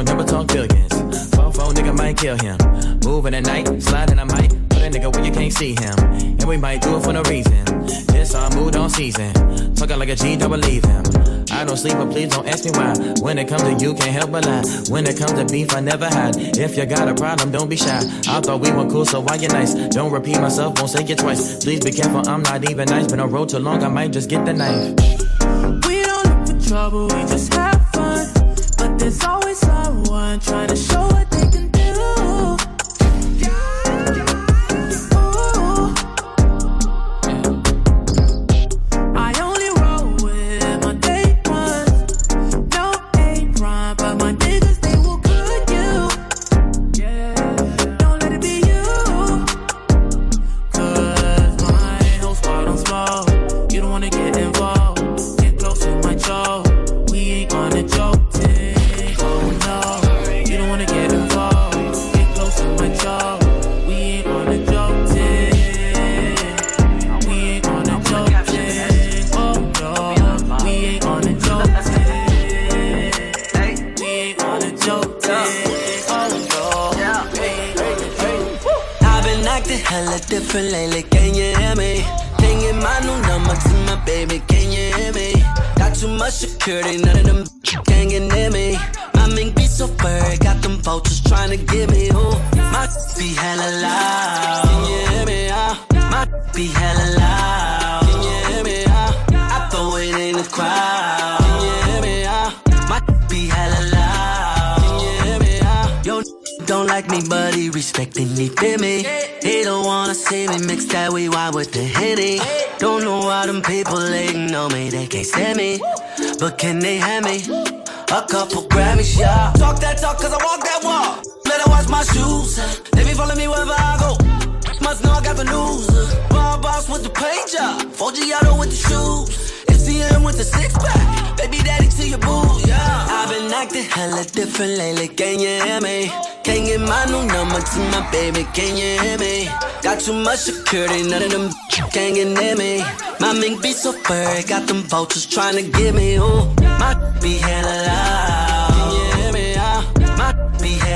Talk, never talk billions. Phone phone nigga might kill him. Moving at night, sliding I might. Put a nigga where you can't see him. And we might do it for no reason. This our mood on season. Talking like a G, don't believe him. I don't sleep, but please don't ask me why. When it comes to you, can't help but lie. When it comes to beef, I never hide. If you got a problem, don't be shy. I thought we were cool, so why you nice? Don't repeat myself, won't say it twice. Please be careful, I'm not even nice. Been on road too long, I might just get the knife. We don't look for trouble, we just have there's always someone trying to show what They be following me wherever I go. Must know I got the news. Bar boss with the paint job. 4G auto with the shoes. MCM with the six pack. Baby daddy to your boo, yeah. I've been acting hella different lately, can you hear me? Can't get my new number to my baby, can you hear me? Got too much security, none of them can't get near me. My mink be so furry, got them vultures trying to get me, ooh. My be hella loud, can you hear me? Uh, my be hella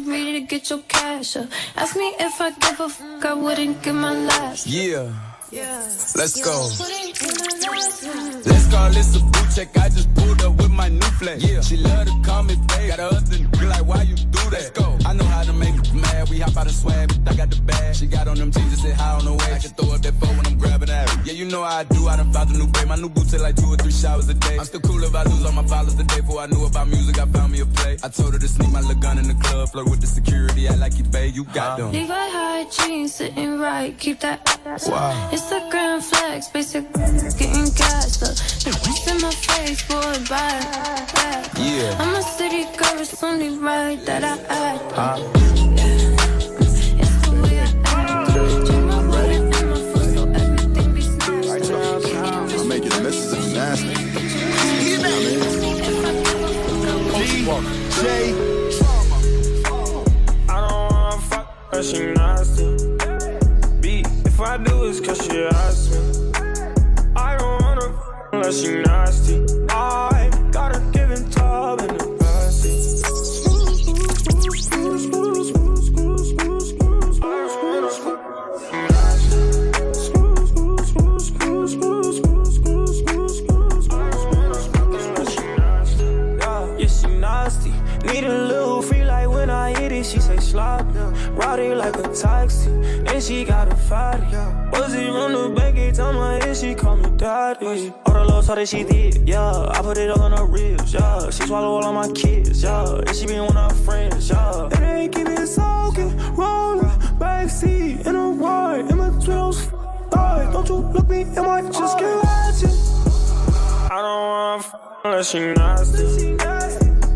it to get your cash up. Ask me if I give a fuck, I wouldn't give my last. Yeah. Let's go. Wouldn't give my last. Let's call this a boot check. I just pulled up with my new flex. Yeah, she love to call me babe. Got her husband be like, why you do that? Let's go. I know how to make you mad. We hop out of swag, but I got the bag. She got on them jeans and sit high on the way. I can throw up that phone when I'm grabbing that. Yeah, you know how I do. I done found a new babe. My new boots take like two or three showers a day. I'm still cool if I lose all my followers the day before I knew about music. I found me a play. I told her to sneak my little gun in the club, flirt with the security. I like you, babe. You got them. Levi high jeans sitting right, keep that. Wow. Instagram flex, basic getting cash. Look, it's in my face boy, for a bite. Yeah. I'm a city girl, it's only right that I act. Yeah. It's the way I act. Drink my water and my food, so everything be snatched. I'm making misses and nasty. You know. G, J. I don't she know. Daddy. All that she did, yeah. I put it all on her ribs, yeah. She swallow all of my kids, yeah. And she been one of her friends, yeah. And they keep it soaking, rolling, backseat in a ride, in my drills. Don't you look me in my just you. I don't wanna f unless she nasty.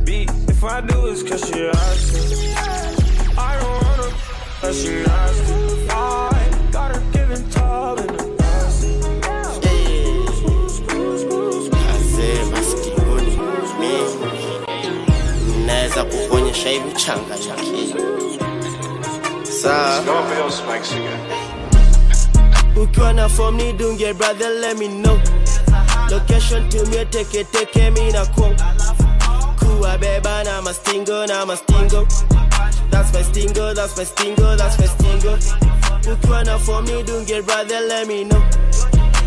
Beat if I do it's cause she asked me. I don't wanna f unless she nasty. Naweza kukuonyesha hivi changa chake saa ukiwa na form ni dunge brother let me know. Location tumie teke teke mi na kom kuwa beba na mastingo na mastingo. That's my stingo that's my stingo that's my stingo. Ukiwa na form ni dunge brother let me know.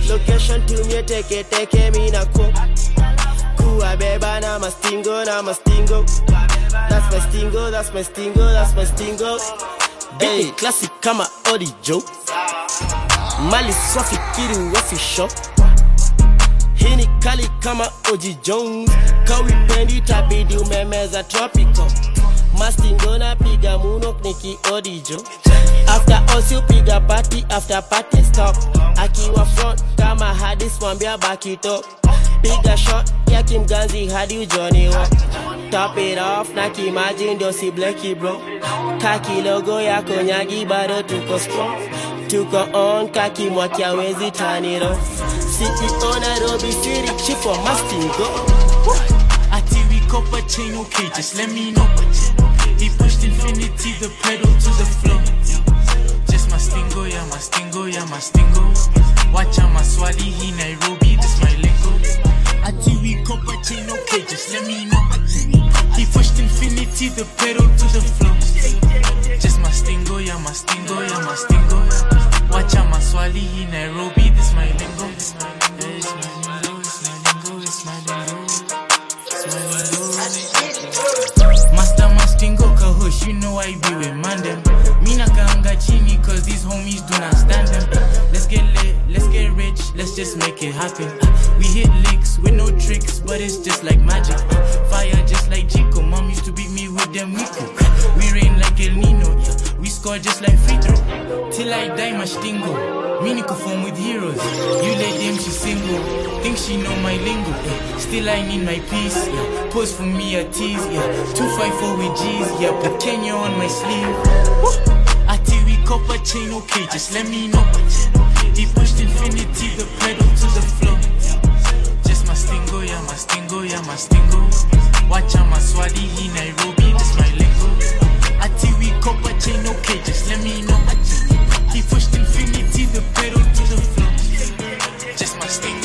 Location tumie teke teke mi na kom kuwa beba na mastingo na mastingo that's my stingo that's my stingo that's my stingo. Hey. classic kama Odi audio mali safi kiri official hii ni kali kama Oji Jones, kawipendi tabidi umemeza tropical mastingo na piga muno niki odijo after all si upiga party after party stop. Akiwa front kama hadis mwambia baki top piga shot ya kimganzi hadi ujoniwa oh? top it off na kimaji ndio si bleki bro kaki logo ya konyagi bado tuko strong tuko on kaki mwaki awezi turn it off CEO Nairobi City chief of mastingo Ati we copper chain, okay, just let me know. He pushed infinity, the pedal to the floor. Just mastingo, yeah, mastingo, yeah, mastingo. Watch out, Maswali, he Nairobi. We copper chain, just let me know. He pushed infinity, the pedal to the floor. Just mastingo, yeah, mastingo, yeah, mastingo. Watch out, Maswali, he Nairobi, this my lingo. It's my lingo, it's my lingo, it's my lingo. Master Mastingo Kahush, you know I be with Mandem. Mina kaanga chini cause these homies do not stand them. Let's get lit, let's get rich, let's just make it happen. We hit licks with no tricks, but it's just like magic. Fire just like Chico, mom used to beat me with them Miku. We rain like El Nino, yeah. We score just like free throw. Till I die, Mastingo. Mini perform with heroes. You let them, she single. Think she know my lingo. eh. Still I need my peace. Yeah. Pose for me a tease. Yeah. Two five four with G's. Yeah. Put Kenya on my sleeve. Ati chain. Okay, just let me know. He pushed infinity, the pedal to the floor. Just mastingo, yeah, mastingo, yeah, mastingo. Watch out, Maswali, he Nairobi, this my lingo. Ati we copper chain. Okay, just let me know. He pushed infinity, the pedal to the floor. Just mastingo, yeah,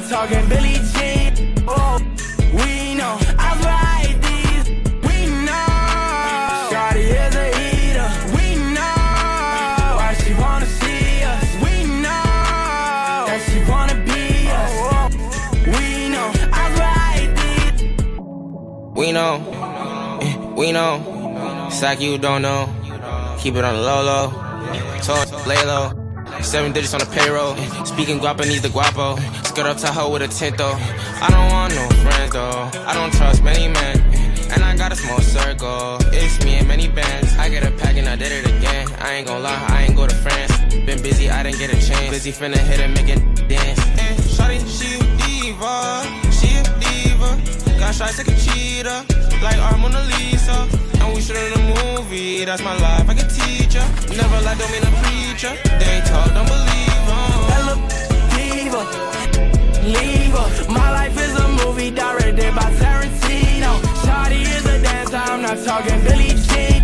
not talking Billie Jean. Oh, we know. I write these, we know. Shawty is a eater, we know. Why she wanna see us, we know. That she wanna be us, we know. I write these. We know, we know. It's like you don't know. Keep it on the low low. Talk, lay low. Seven digits on the payroll. Speaking Guapanese the guapo. Skirt up Tahoe with a tint though. I don't want no friends though. I don't trust many men. And I got a small circle. It's me and many bands. I get a pack and I did it again. I ain't gon' lie, I ain't go to France. Been busy, I didn't get a chance. Busy finna hit and make it dance. And shawty, she a diva. She a diva. Got shots like a cheetah. Like our Mona Lisa. And we shoot in a movie. That's my life, I can teach ya. Never lie, don't mean a preacher. They talk, don't believe believe 'em leave her, leave her. My life is a movie directed by Tarantino. Shawty is a dancer, I'm not talking Billie Jean.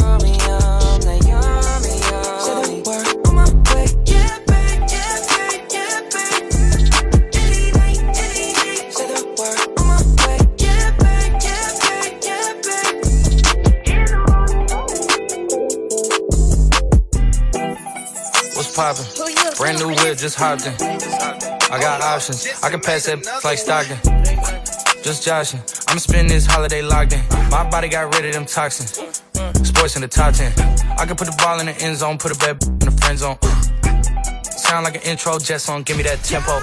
Brand new whip, just hopped in. I got options. I can pass that like Stockton. Just joshing. I'ma spend this holiday locked in. My body got rid of them toxins. Sports in the top 10. I can put the ball in the end zone, put a bad in the friend zone. Sound like an intro jet song, give me that tempo.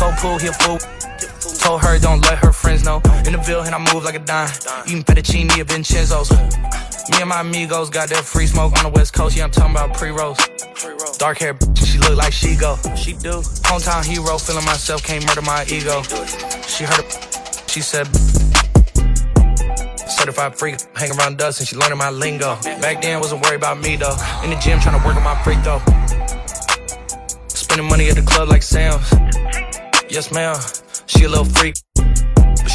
Told Pool, he a. Told her don't let her friends know. In the Ville, and I move like a dime. Eating fettuccine at Vincenzo's. Me and my amigos got that free smoke on the west coast. Yeah, I'm talking about pre-rolls. Dark hair, she look like she go. She do. Hometown hero, feeling myself, can't murder my ego. She heard it, she said. Certified freak, hang around us and she learning my lingo. Back then, wasn't worried about me though. In the gym, trying to work on my freak though. Spending money at the club like Sam's. Yes, ma'am. She a little freak.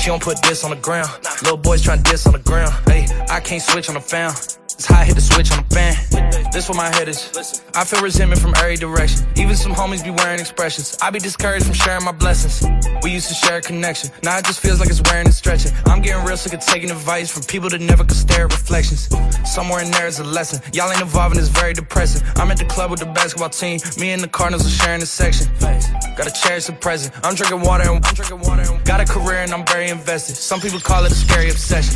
She don't put this on the ground. Little boys trying to diss on the ground. Hey, I can't switch on the fan. It's how I hit the switch the fan. This where my head is. I feel resentment from every direction. Even some homies be wearing expressions. I be discouraged from sharing my blessings. We used to share a connection. Now it just feels like it's wearing and stretching. I'm getting real sick of taking advice from people that never could stare at reflections. Somewhere in there is a lesson. Y'all ain't involved and it's very depressing. I'm at the club with the basketball team. Me and the Cardinals are sharing the section. Gotta cherish the present. I'm drinking water and I'm drinking water. And got a career and I'm very invested. Some people call it a scary obsession.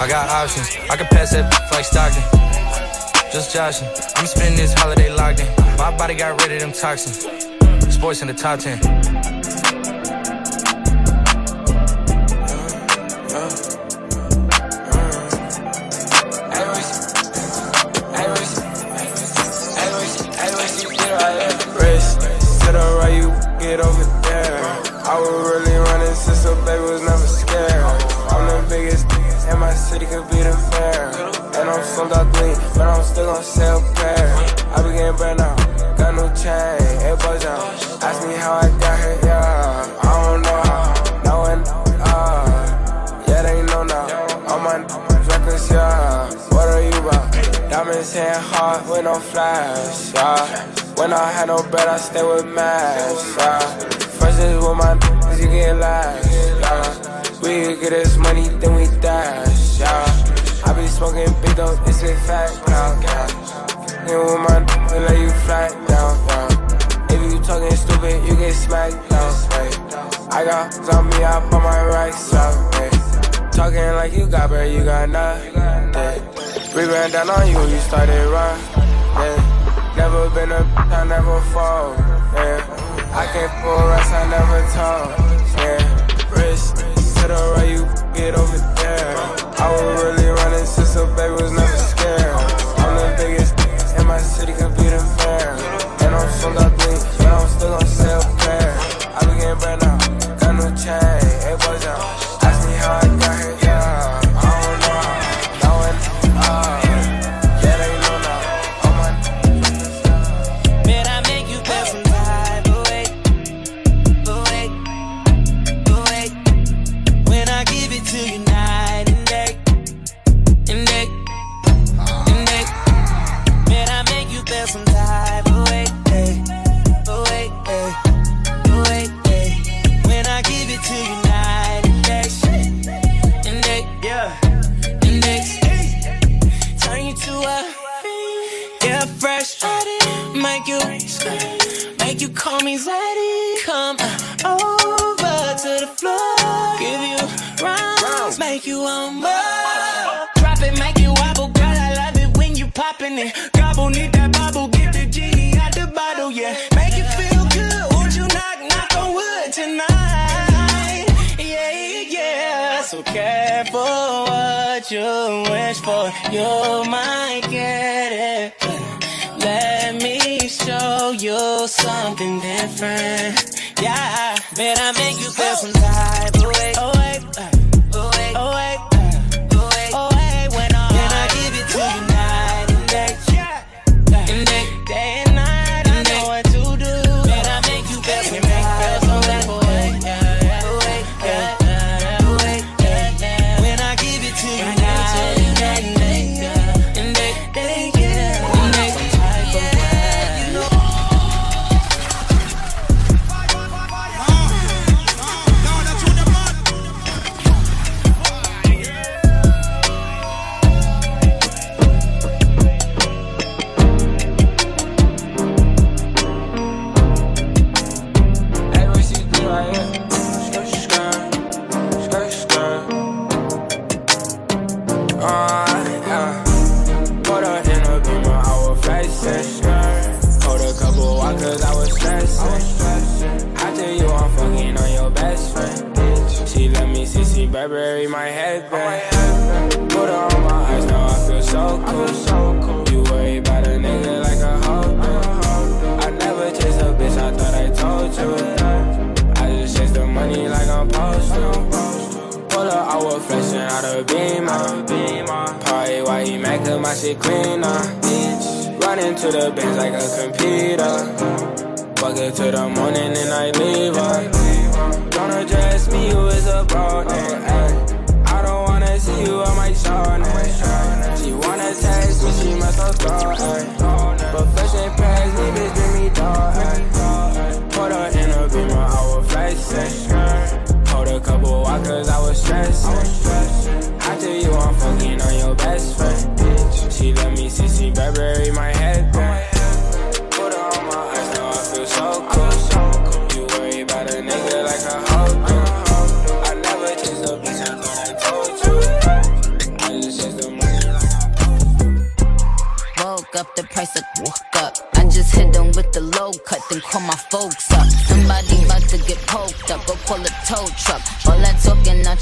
I got options. I can pass that like Stockton. Just joshing. I'm spending this holiday locked in. My body got rid of them toxins. Sports in the top 10. Wrist to the right, you get over there. I was really running since the baby was city could be the fair. And I'm sold out clean, but I'm still gonna sell pair. I be getting brand now, got no chain, it buzz out. Ask me how I got here, yeah. I don't know how, no one, ah. Yeah, they know now. All my records, yeah. What are you about? Diamonds hitting hard with no flash, yeah. When I had no bread, I stay with mash, yeah. First is with my you get last, yeah. We get this money, then we dash, yeah. I be smoking big dope, it's a fact now, yeah. And with my niggas, let you flat down, yeah. If you talking stupid, you get smacked down, hey. I got zombie up on my right side, hey. Talking like you got bread, you got nothing. We ran down on you, you started run, yeah. Never been a I never fall, yeah. I can't pull rest, I never talk, yeah.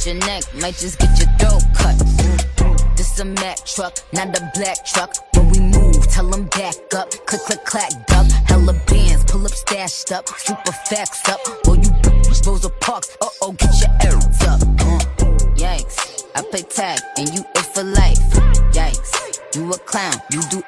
your neck, might just get your throat cut. This a Mack truck, not a black truck. When we move, tell them back up. Click, click, clack, duck. Hella bands, pull up, stashed up. Super facts up. Well, you supposed to park? uh oh, get your arrows up. Yanks, yikes, I play tag and you it for life. Yikes, you a clown, you do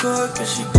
cause she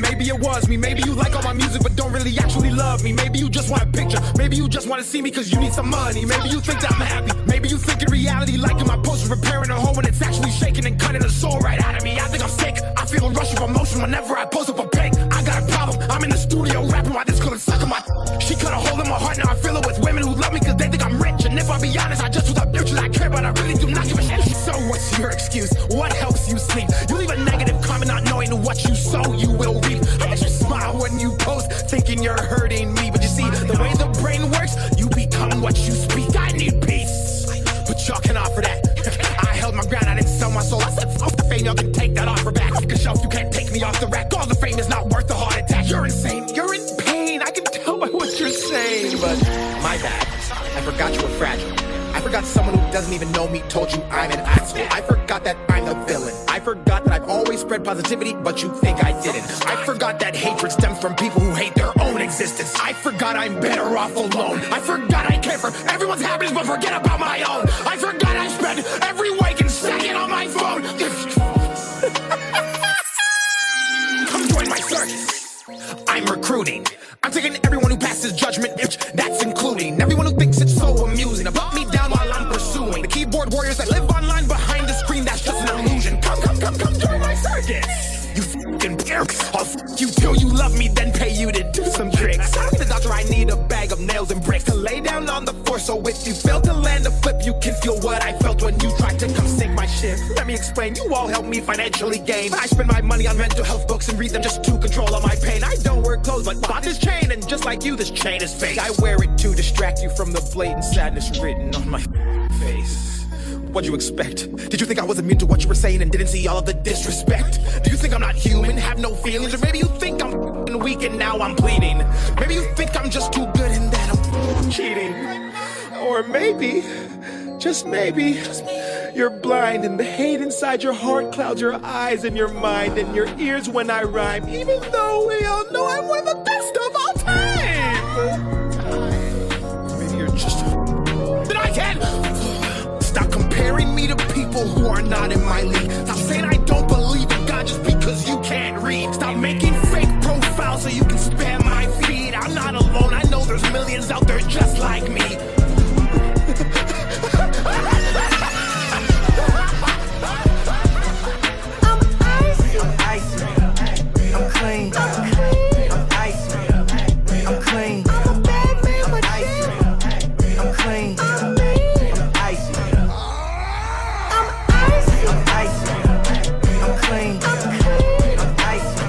maybe it was me. Maybe you like all my music, but don't really actually love me. Maybe you just want a picture. Maybe you just want to see me cause you need some money. Maybe you think that I'm happy. Maybe you think in reality, liking my post is repairing a hole when it's actually shaking and cutting the soul right out of me. I think I'm sick. I feel a rush of emotion whenever I post up a pic. I got a problem. I'm in the studio rapping while this girl is sucking my. She cut a hole in my heart. Now I fill it with women who love me cause they think I'm rich. And if I be honest, I just was a bitch that I care, but I really do not give a shit. So what's your excuse? What helps thinking you're hurting me. But you see, the way the brain works, you become what you speak. I need peace, but y'all can offer that. I held my ground, I didn't sell my soul. I said, fuck the fame, y'all can take that offer back. Fuck a shelf, you can't take me off the rack. All the fame is not worth the heart attack. You're insane, you're in pain. I can tell by what you're saying, but my bad. I forgot you were fragile. I forgot someone who doesn't even know me told you I'm an asshole. I forgot that I'm the villain. I forgot that I've always spread positivity, but you think I didn't. I forgot that hatred stems from people who hate their existence. I forgot I'm better off alone. I forgot I care for everyone's happiness, but forget about my own. I forgot I spend every waking second on my phone. Come join my circus. I'm recruiting. I'm taking everyone who passes judgment. That's including everyone who thinks it's so amusing put me down while I'm pursuing the keyboard warriors that live online behind the screen. That's just an illusion. Come, come, come, come join my circus. You fucking jerk. I'll f you till you love me, then pay you fail to land a flip, you can feel what I felt when you tried to come sink my ship. Let me explain. You all help me financially gain. I spend my money on mental health books and read them just to control all my pain. I don't wear clothes, but bought this chain, and just like you, this chain is fake. I wear it to distract you from the blatant sadness written on my face. What'd you expect? Did you think I was immune to what you were saying and didn't see all of the disrespect? Do you think I'm not human, have no feelings? Or maybe you think I'm weak and now I'm bleeding? Maybe you think I'm just too good and that I'm cheating? Or maybe, just maybe, you're blind and the hate inside your heart clouds your eyes and your mind and your ears when I rhyme, even though we all know I'm one of the best of all time. Maybe you're just that I can. Stop comparing me to people who are not in my league. Stop saying I don't believe in God just because you can't read. Stop making fake profiles so you can spam my feed. I'm not alone. I know there's millions out there just like me. Clean. I'm icy. I'm clean. I'm icy. I'm clean. I'm icy. I'm icy. I'm icy. I'm clean. I'm icy.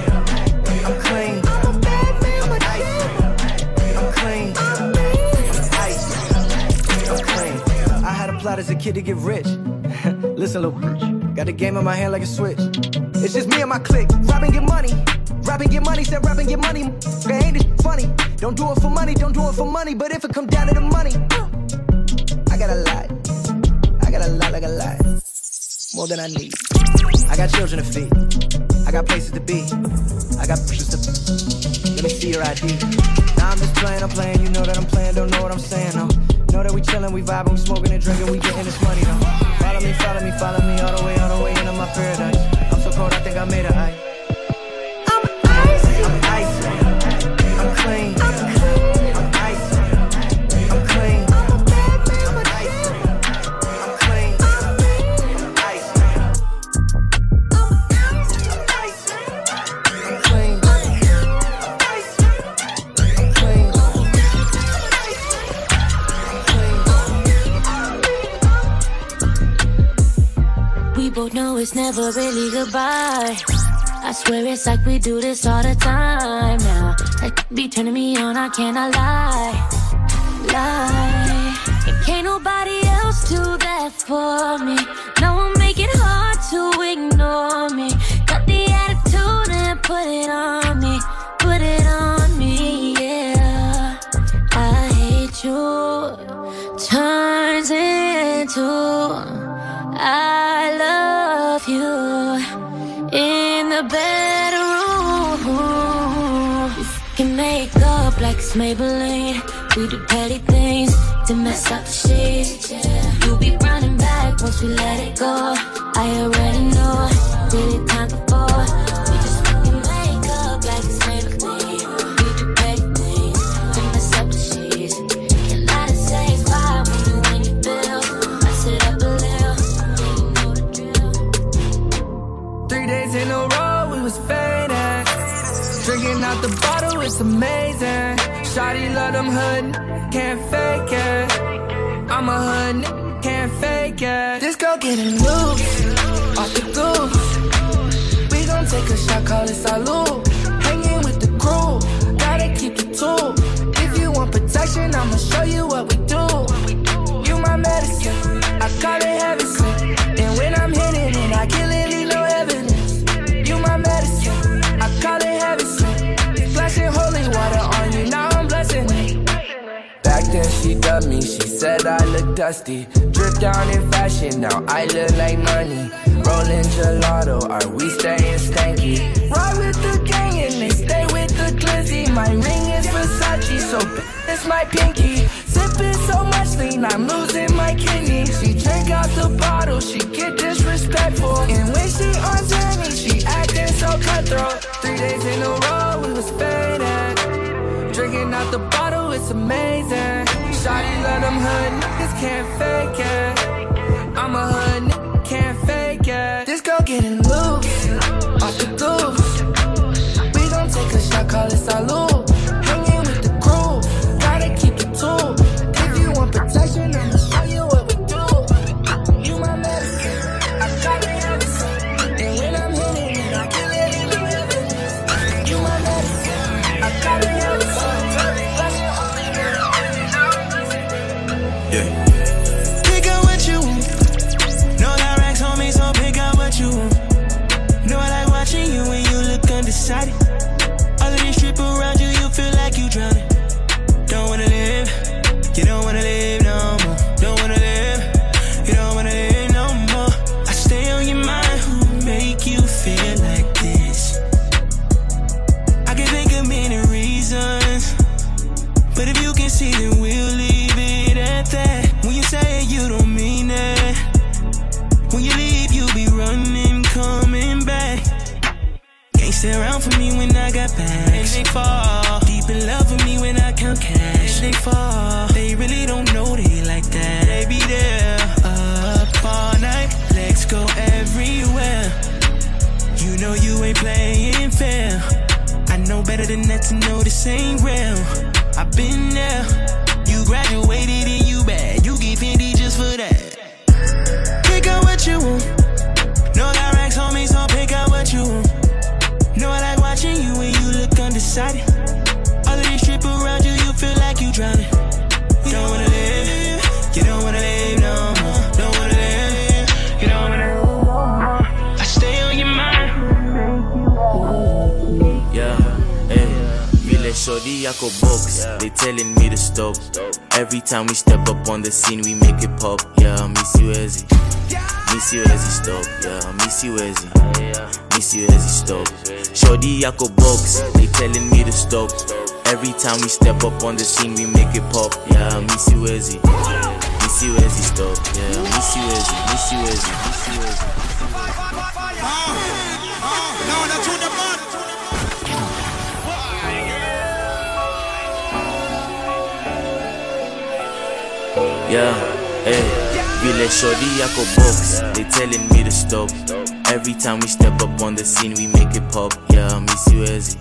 I'm clean. I'm icy. I'm clean. I'm icy. I'm clean. I had a plot as a kid to get rich. Listen, little bitch. Got the game in my hand like a switch. It's just me and my clique. Rapping get money. Rapping get money. Said rapping get money. It ain't this funny. Don't do it for money. Don't do it for money. But if it come down to the money, I got a lot. I got a lot, like a lot. More than I need. I got children to feed. I got places to be. I got pictures to. Let me see your ID. Now I'm just playing, I'm playing. You know that I'm playing, don't know what I'm saying, no. Know that we chillin', we vibing, we smoking and drinking, we getting this money, though. Follow me, follow me, follow me all the way, all the way into my paradise. I'm so cold, I think I made it. I. it's never really goodbye. I swear it's like we do this all the time now. That be turning me on, I cannot lie. Lie. Can't nobody else do that for me. No one make it hard to ignore me. Got the attitude and put it on me. Put it on me, yeah. I hate you. Turns into I We can make up like it's Maybelline. We do petty things to mess up sheets. You'll be running back once we let it go. I already know. Did it time before. We just fucking make up like it's Maybelline. We do petty things to mess up when you when you feel. I sit up a little. You. Three days in a row, out the bottle, it's amazing. Shotty love them hood, can't fake it. I'm a hood, can't fake it. This girl getting loose, off the goose. We gon' take a shot, call it salute. Hanging with the crew, gotta keep the tool. If you want protection, I'ma show you what we do. You my medicine, I call it heavy she me, she said I look dusty. Drip down in fashion, now I look like money. Rolling gelato, are we staying stanky? Ride with the gang and they stay with the glizzy. My ring is Versace, so it's my pinky. Sipping so much lean, I'm losing my kidney. She drink out the bottle, she get disrespectful. And when she on Zanny, she acting so cutthroat. Three days in a row, we was faded. Drinking out the bottle, it's amazing. Shawty love them hood niggas can't fake it. I'm a hood nigga, can't fake it. This girl getting loose, off the goose. We gon' take a shot, call it salute. They fall deep in love with me when I count cash. They fall. They really don't know they like that. They be there up all night. Let's go everywhere. You know you ain't playing fair. I know better than that to know this ain't real. I've been there. You graduated and you bad. You get 50 just for that. Pick up what you want. Shorty yako box, they telling me to stop. Every time we step up on the scene, we make it pop. Yeah, miss you Ezzy. Miss you Ezzy, stop. Yeah, miss you Ezzy. Miss you Ezzy, stop. Shorty yako box, they telling me to stop. Every time we step up on the scene, we make it pop. Yeah, miss you Ezzy. Miss you Ezzy, stop. Yeah, miss you Ezzy. Miss you Ezzy. Miss you Ezzy. Yeah, hey, vile shorty yako box, they telling me to stop. Every time we step up on the scene, we make it pop. Yeah, miss you Ezzy,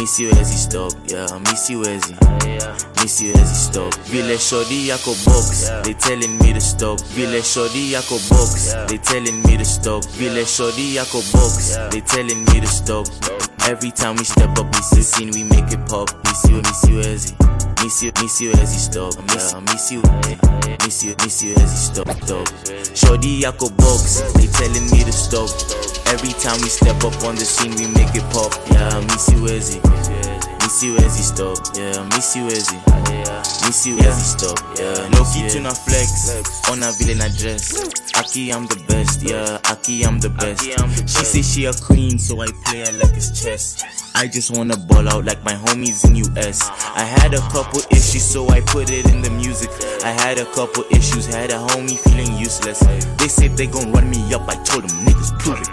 Miss you as stop, yeah, miss you as. Miss you as stop. Vile shorty yako box, they telling me to stop. Vile shorty yako box, they telling me to stop. Vile shorty yako box, they telling me to stop. Every time we step up, we see scene, we make it pop. Miss you, miss you as. Miss you, miss you as he stop. Miss, miss you, miss you, miss you as he stop. stop. Shorty yako box, they telling me to stop. Every time we step up on the scene, we make it pop. Yeah, miss you as he. Miss you as he stop. Yeah, miss you as he. Miss you as he stop. Yeah, no key to na flex. On a villain address. Aki, I'm the best. Yeah, Aki, I'm the best. She say she a queen, so I play her like it's chess. I just wanna ball out like my homies in US. I had a couple issues, so I put it in the music. I had a couple issues, had a homie feeling useless. They said they gon' run me up, I told them niggas prove it.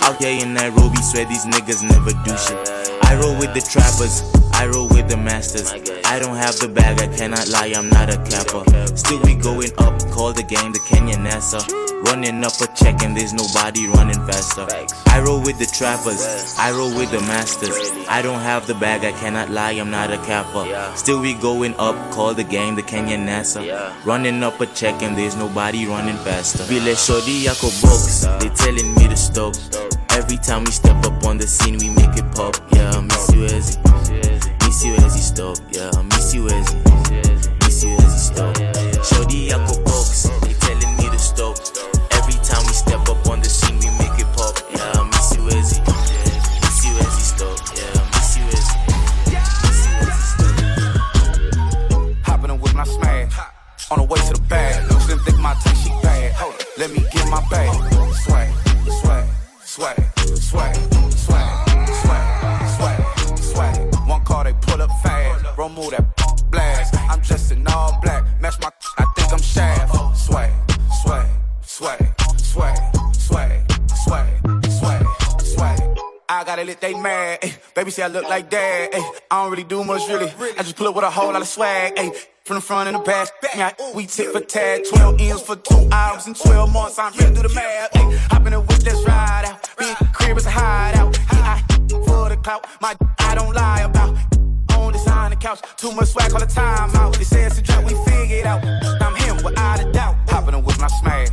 Out here in Nairobi, swear these niggas never do shit. I roll with the trappers, I roll with the masters. I don't have the bag, I cannot lie, I'm not a capper. Still we going up, call the gang the Kenya NASA. Running up a check and there's nobody running faster. I roll with the trappers, I roll with the masters. I don't have the bag, I cannot lie, I'm not a capper. Still we going up, call the gang the Kenya NASA. Running up a check and there's nobody running faster. Vile shorty yako box, they telling me to stop. Every time we step up on the scene, we make it pop. Yeah, miss he, miss you as you stop. Yeah, I miss you as he, miss you as he stop. Shorty yako box, they telling me to stop. Every time we step up on the scene, we make it pop. Yeah, I miss you as he, miss you as you stop. Yeah, I miss you as you. Hopping with my smash. On the way to the bag. Slim thick my taste, she bad. Hold up, let me get my bag. Baby say I look like dad. I don't really do much really. I just pull up with a whole lot of swag. Ay. From the front and the back. Yeah, we tip for tag. 12 M's for two hours and 12 months. I'm here to do the math. Ay. Hop in the whip, let's ride out. Big crib is a hideout. Yeah, I for the clout. My I don't lie about. On design the couch. Too much swag all the time out. They say it's a drop, we figure it out. I'm him without a doubt. Hopping in with my smash.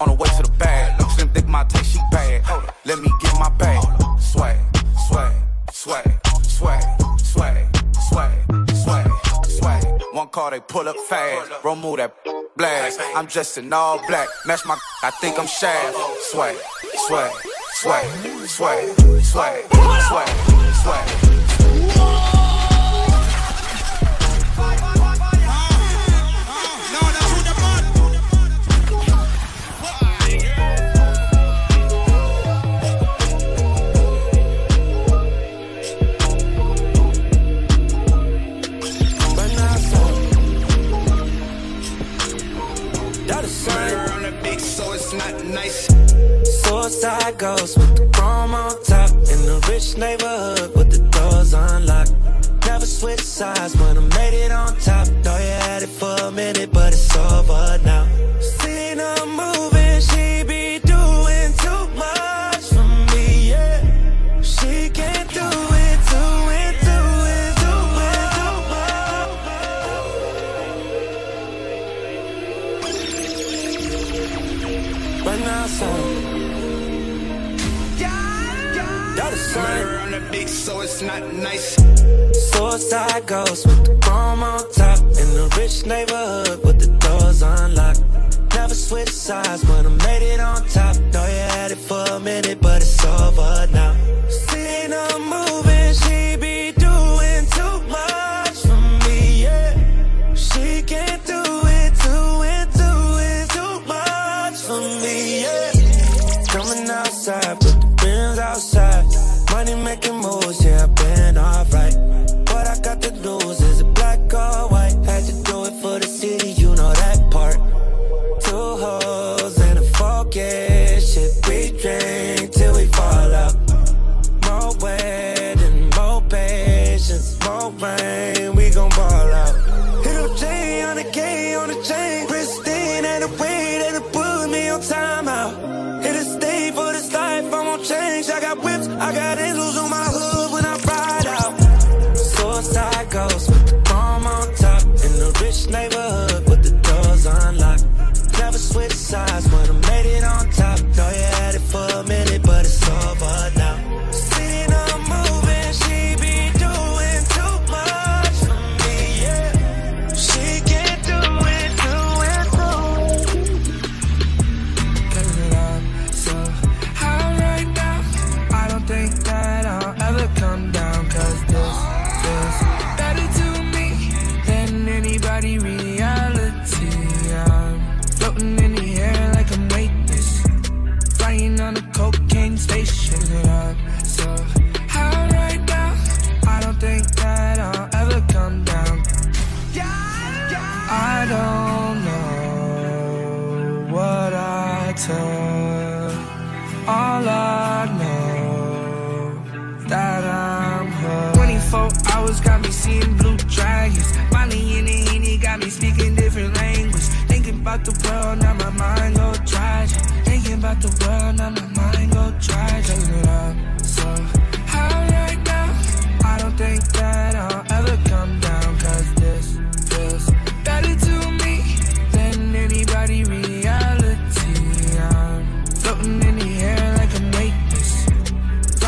On the way to the bag. Slim thick my taste, she bad. Let me get my bag. Sway, sway, swag, swag, swag, swag. One call, they pull up fast. Roll move that blast. I'm dressed in all black. Match my, I think I'm shaft. Swag, swag, swag, swag, swag, swag, swag. That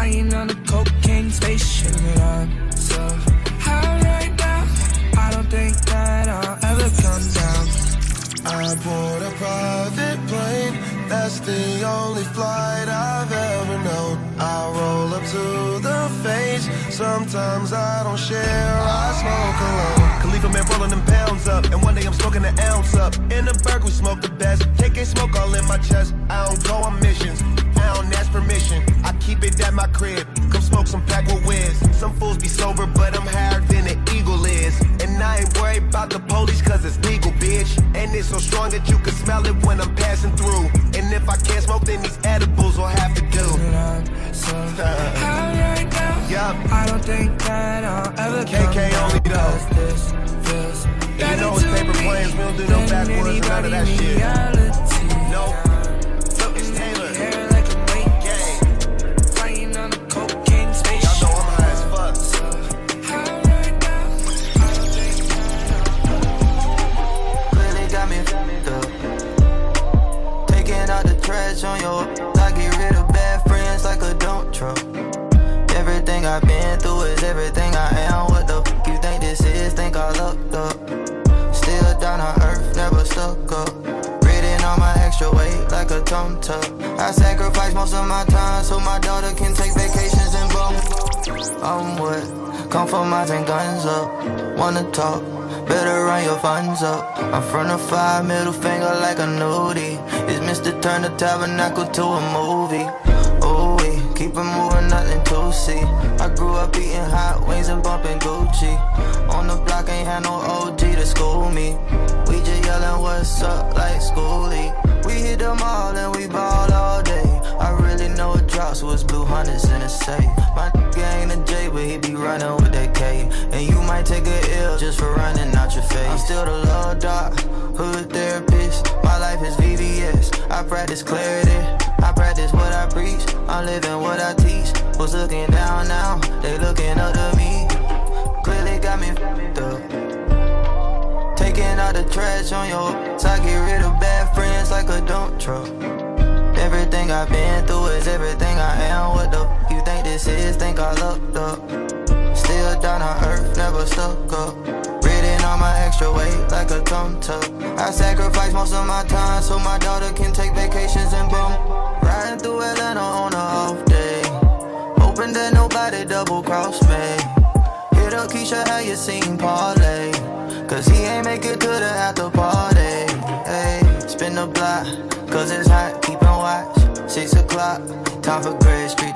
flying on a cocaine spaceship. Up, so high right now. I don't think that I'll ever come down. I board a private plane. That's the only flight I've ever known. I roll up to the face. Sometimes I don't share. I smoke alone. Khalifa man rolling them pounds up. And one day I'm smoking an ounce up. In the burg, we smoke the best. KK smoke all in my chest. I don't go on missions. I permission. I keep it at my crib. Come smoke some pack with whiz. Some fools be sober, but I'm higher than an eagle is. And I ain't worried about the police, cause it's legal, bitch. And it's so strong that you can smell it when I'm passing through. And if I can't smoke, then these edibles will have to do. So high right now. Yup. I don't think that I'll ever KK come only though. this feels you know it's paper planes, we don't do no backwards, none of that shit. Trash. I get rid of bad friends like a dump truck. Everything I've been through is everything I am. What the f you think this is? Think I lucked up. Still down on earth, never stuck up. Reading on my extra weight like a tum tuck. I sacrifice most of my time so my daughter can take vacations and boom. I'm what? And guns up. Wanna talk? Better run your funds up. I'm front of five, middle finger like a nudie. It's Mr. Turn the tabernacle to a movie. Ooh, we keep it moving, nothing to see. I grew up eating hot wings and bumping Gucci. On the block, ain't had no OG to school me. We just yelling what's up like schoolie. We hit them all and we ball all day. I really know it drops was blue hundreds in a safe. My ain't a J, but he be running with that K. And you might take a L just for running out your face. I'm still the love doc, hood therapist. My life is VVS. I practice clarity. I practice what I preach. I'm living what I teach. Was looking down now, they looking up to me. Clearly got me f***ed up. Taking out the trash on your I get rid of bad friends like a dump truck. Everything I've been through is everything I am. What the f you think this is? Think I lucked up. Still down on earth, never stuck up. Reading on my extra weight like a tum tuck. I sacrifice most of my time so my daughter can take vacations and boom. Riding through Atlanta on a off day. Hoping that nobody double cross me. Hit up Keisha, how you seen Parlay? Cause he ain't make it to the after party. Hey, spin the block, cause it's hot, keepin' watch. Six o'clock, time for Gray Street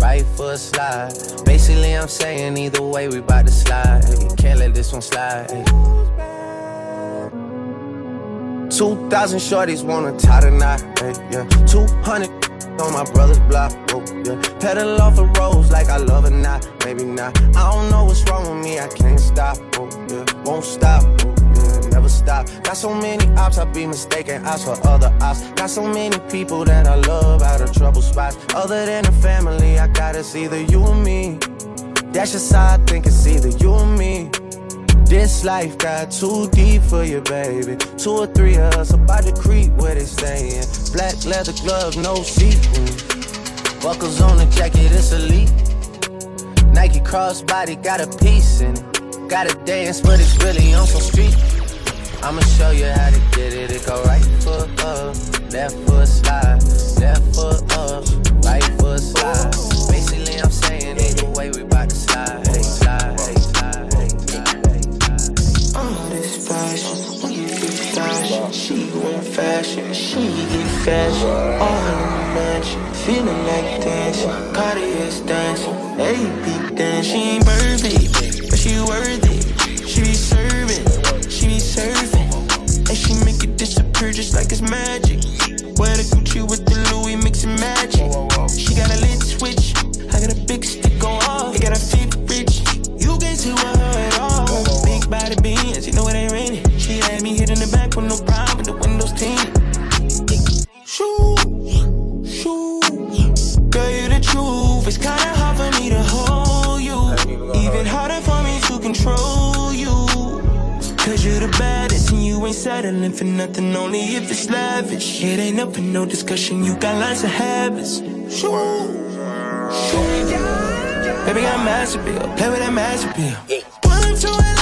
right foot slide. Basically, I'm saying either way, we bout to slide. Can't let this one slide. Hey. 2,000 shorties wanna tie the knot, yeah. 200 on my brother's block, oh, yeah. Pedal off the rose like I love it, not, maybe not. I don't know what's wrong with me, I can't stop, oh, yeah. Won't stop, oh, stop. Got so many ops, I be mistaken ops for other ops. Got so many people that I love out of trouble spots. Other than the family, I got it's either you or me. That's just how I think it's either you or me. This life got too deep for you, baby. Two or three of us about to creep where they staying. Black leather gloves, no sequin. Buckles on the jacket, it's elite. Nike crossbody got a piece in it. Gotta dance, but it's really on some street. I'ma show you how to get it. It go right foot up, left foot slide, left foot up, right foot slide. Basically, I'm saying either way, we bout to slide. Hey, slide, hey, slide, hey, slide, hey. All this fashion, we get fashion. She want fashion, she get fashion. All in the mansion, feeling like dancing. Cartier's dancing, AP dancing. She ain't perfect, but she worth it. She be serving, just like it's magic. Wear the Gucci with the Louis mixing magic. Settling for nothing, only if it's lavish. It ain't up for no discussion, you got lots of habits. Shoo, shoo. Baby got master bill, play with that master bill. Pull up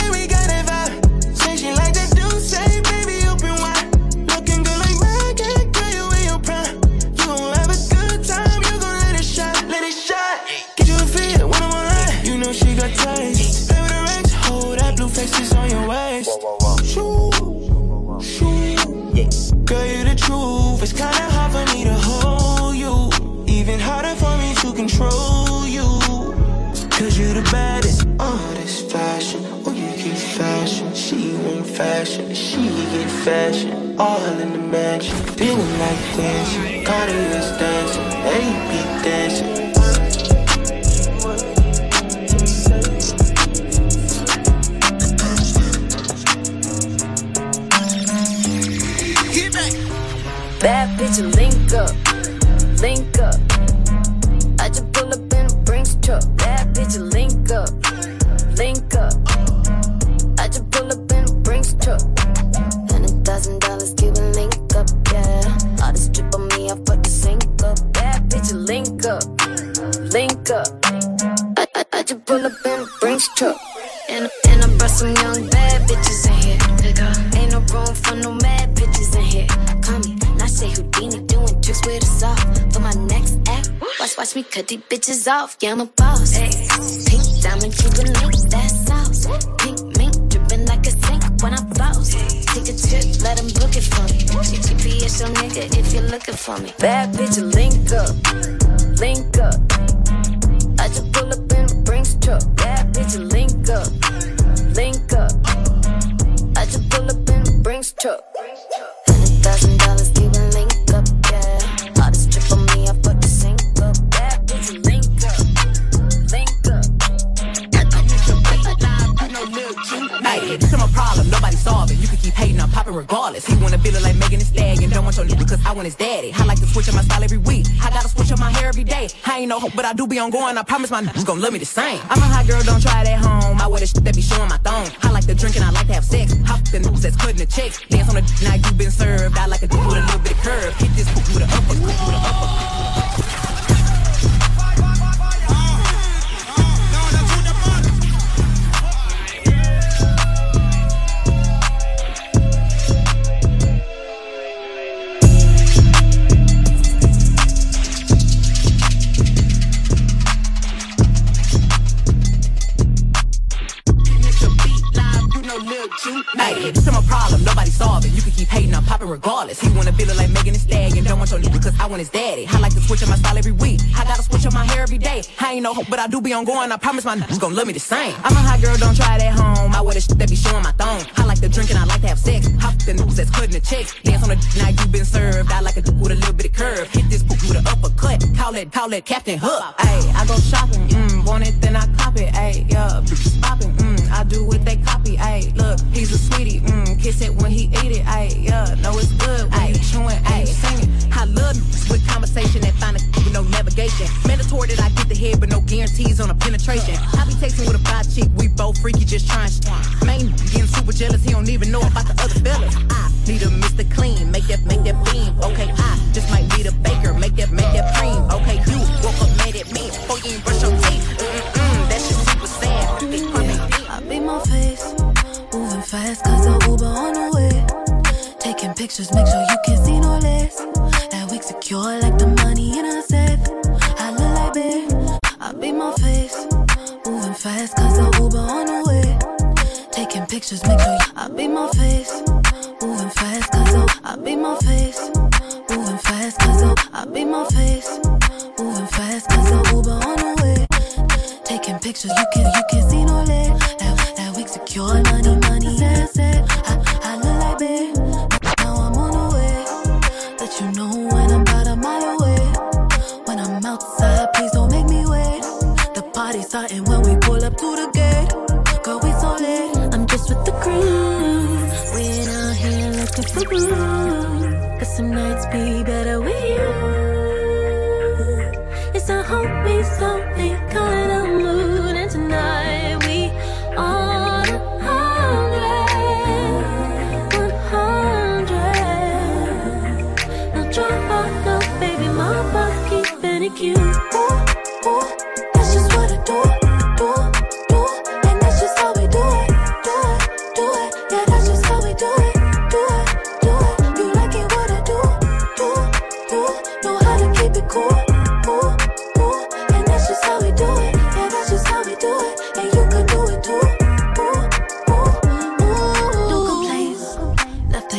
off. Yeah, I'm a boss. Pink diamond, Cuban link, that sauce. Pink mink dripping like a sink when I floss. Take a trip, let him book it for me. GPS your nigga if you're looking for me. Bad bitch, link up, link up. I just pull up in a Brinks truck. Bad bitch, link up, link up. I just pull up in a Brinks truck. He wanna feel it like Megan Thee Stallion, don't want your nigga cause I want his daddy. I like to switch up my style every week. I gotta switch up my hair every day. I ain't no hope, but I do be on going. I promise my niggas gon' love me the same. I'm a hot girl, don't try it at home. I wear the shit that be showing my thong. I like to drink and I like to have sex. Hop the niggas that's cutting the checks. Dance on the now you been served. I like a dick with a little bit of curve. Hit this with a upper, with a upper. I want his daddy. I like to switch up my style every week. I gotta switch up my hair every day. I ain't no hope, but I do be on going. I promise my niggas gon' love me the same. I'm a hot girl, don't try it at home. I wear the shit that be showing my thong. I like to drink and I like to have sex. Hop the niggas that's cutting the checks. Dance on the now you been served. I like a dick with a little bit of curve. Hit this poop with an uppercut. Call it, call it Captain Hook. Ayy, I go shopping. Mm, want it, then I cop it. Ayy, yeah, popping. I do what they copy. Ayy, look, he's a sweetie. Mm, kiss it when he eat it. Ayy, yeah, know it's good. Ayy, chewing, ayy, singing. I love niggas with conversation that find a with no navigation. Mandatory that I get the head, but no guarantees on a penetration. I be texting with a bi chick, we both freaky, just trying shit. Main getting super jealous, he don't even know about the other fellas. I need a Mr. Clean, make that, make that beam. Okay, I Pictures, make sure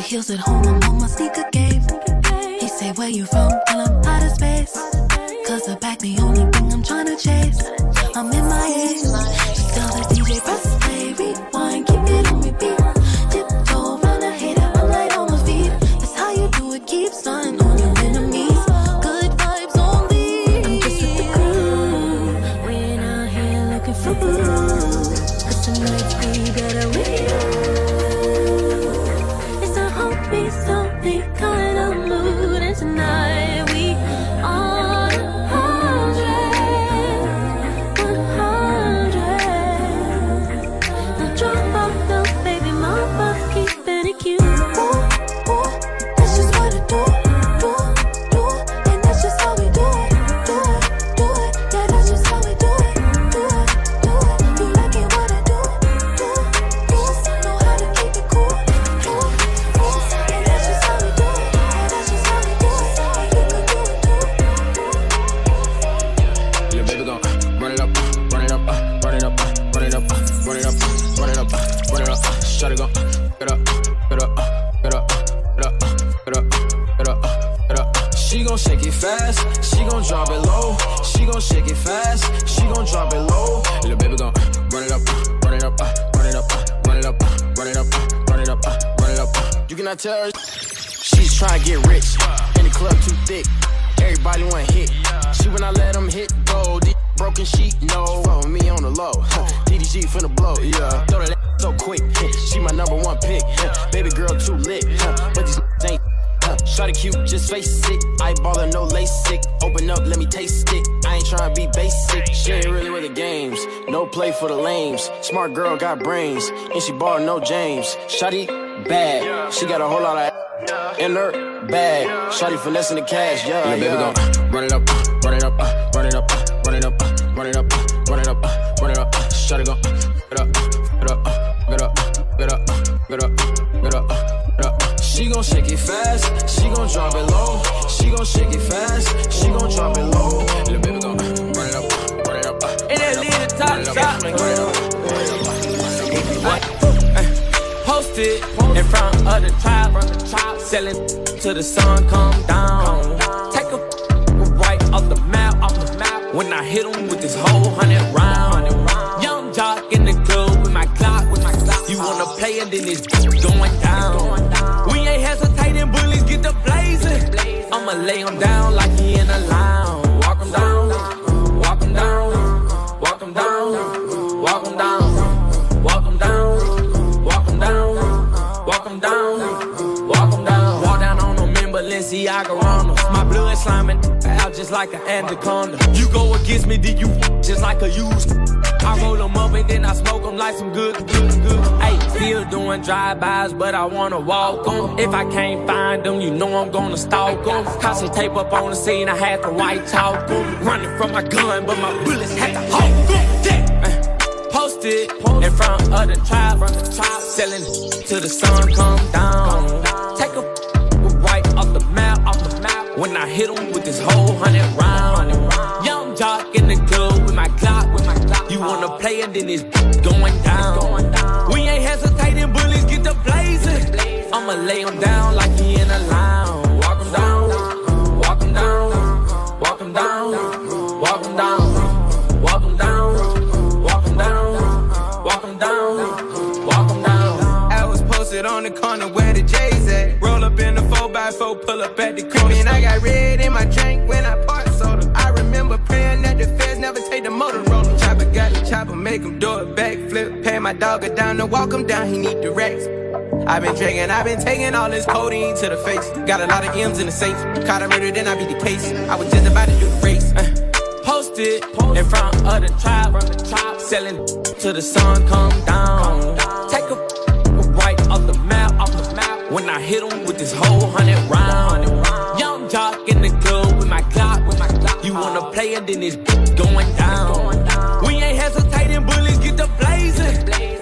heels at home, I'm on my sneaker game. He say, Where you from? Tell him out of space. Cause the back the only thing I'm tryna chase. Broken sheet, no. Follow me on the low. DDG finna blow, yeah. Throw that so quick. She my number one pick. Baby girl too lit. But these ain't. Shotty cute, just face it. Eyeballer, no LASIK. Open up, let me taste it. I ain't tryna be basic. She ain't really with the games. No play for the lames. Smart girl got brains. And she ball no James. Shotty bad. She got a whole lot of in her bag. Shotty finessing the cash, yeah. Yeah, baby, yeah. gon' run it up, uh, run it up, uh, run it up, uh, run it up, uh, run it up, uh, run it up, uh, run it up. uh, Shotty gon' get up, get up, get up, get up, get up, get up, get up. She gon' shake it fast, she gon' drop it low. She gon' shake it fast, she gon' drop it low. Little baby gon' run it up, run it up, And that lead the top run it up, shot. run it up, run it up, it. Posted in front of the tribe, from the tribe, selling till the sun come down. When I hit him with this whole hundred round. Young jock in the club with my clock, with my clock. You wanna play and then it's going down. We ain't hesitating, bullies get the blazing. I'ma lay him down like he in a lounge. Walk him down, walk him down, walk him down, walk him down, walk him down, walk him down, walk him down, walk down. Walk down on them in Balenciaga. My just like an anaconda. You go against me, then you just like a used. I roll them up and then I smoke them like some good, good, good. Hey, still doing drive-bys, but I wanna walk them. If I can't find them, you know I'm gonna stalk them. Some tape up on the scene, I had to white talk them. Running from my gun, but my bullets had to hold them. Uh, Posted in front of the tribe, selling till the sun come down. When I hit him with this whole hundred round. Young jock in the club with my clock, with my clock. You wanna play and then it's going down. We ain't hesitating, bullies get the blazing. I'ma lay him down like he in a lounge. The 4x4, pull up at the crib. And I got red in my drink when I part soda. I remember praying that the feds never take the Motorola. Chopper got the chopper, make him do a backflip. Pay my dog a down to walk him down, he need the racks. i been drinking, I've been taking all this codeine to the face. Got a lot of M's in the safe. Caught a murder, then I be the case. I was just about to do the race. Uh. Posted in front of the tribe, selling till the sun come down. Take a right off the map, off the map. When I hit him with this whole hundred rounds. Young dog in the club with my clock. You wanna play it, then it's going down. We ain't hesitating, bullies get the blazing.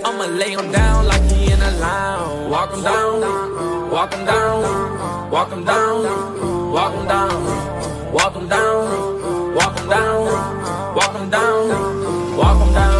I'ma lay him down like he in a lounge. Walk him down, walk him down, walk him down, walk him down, walk him down, walk him down, walk him down, walk him down.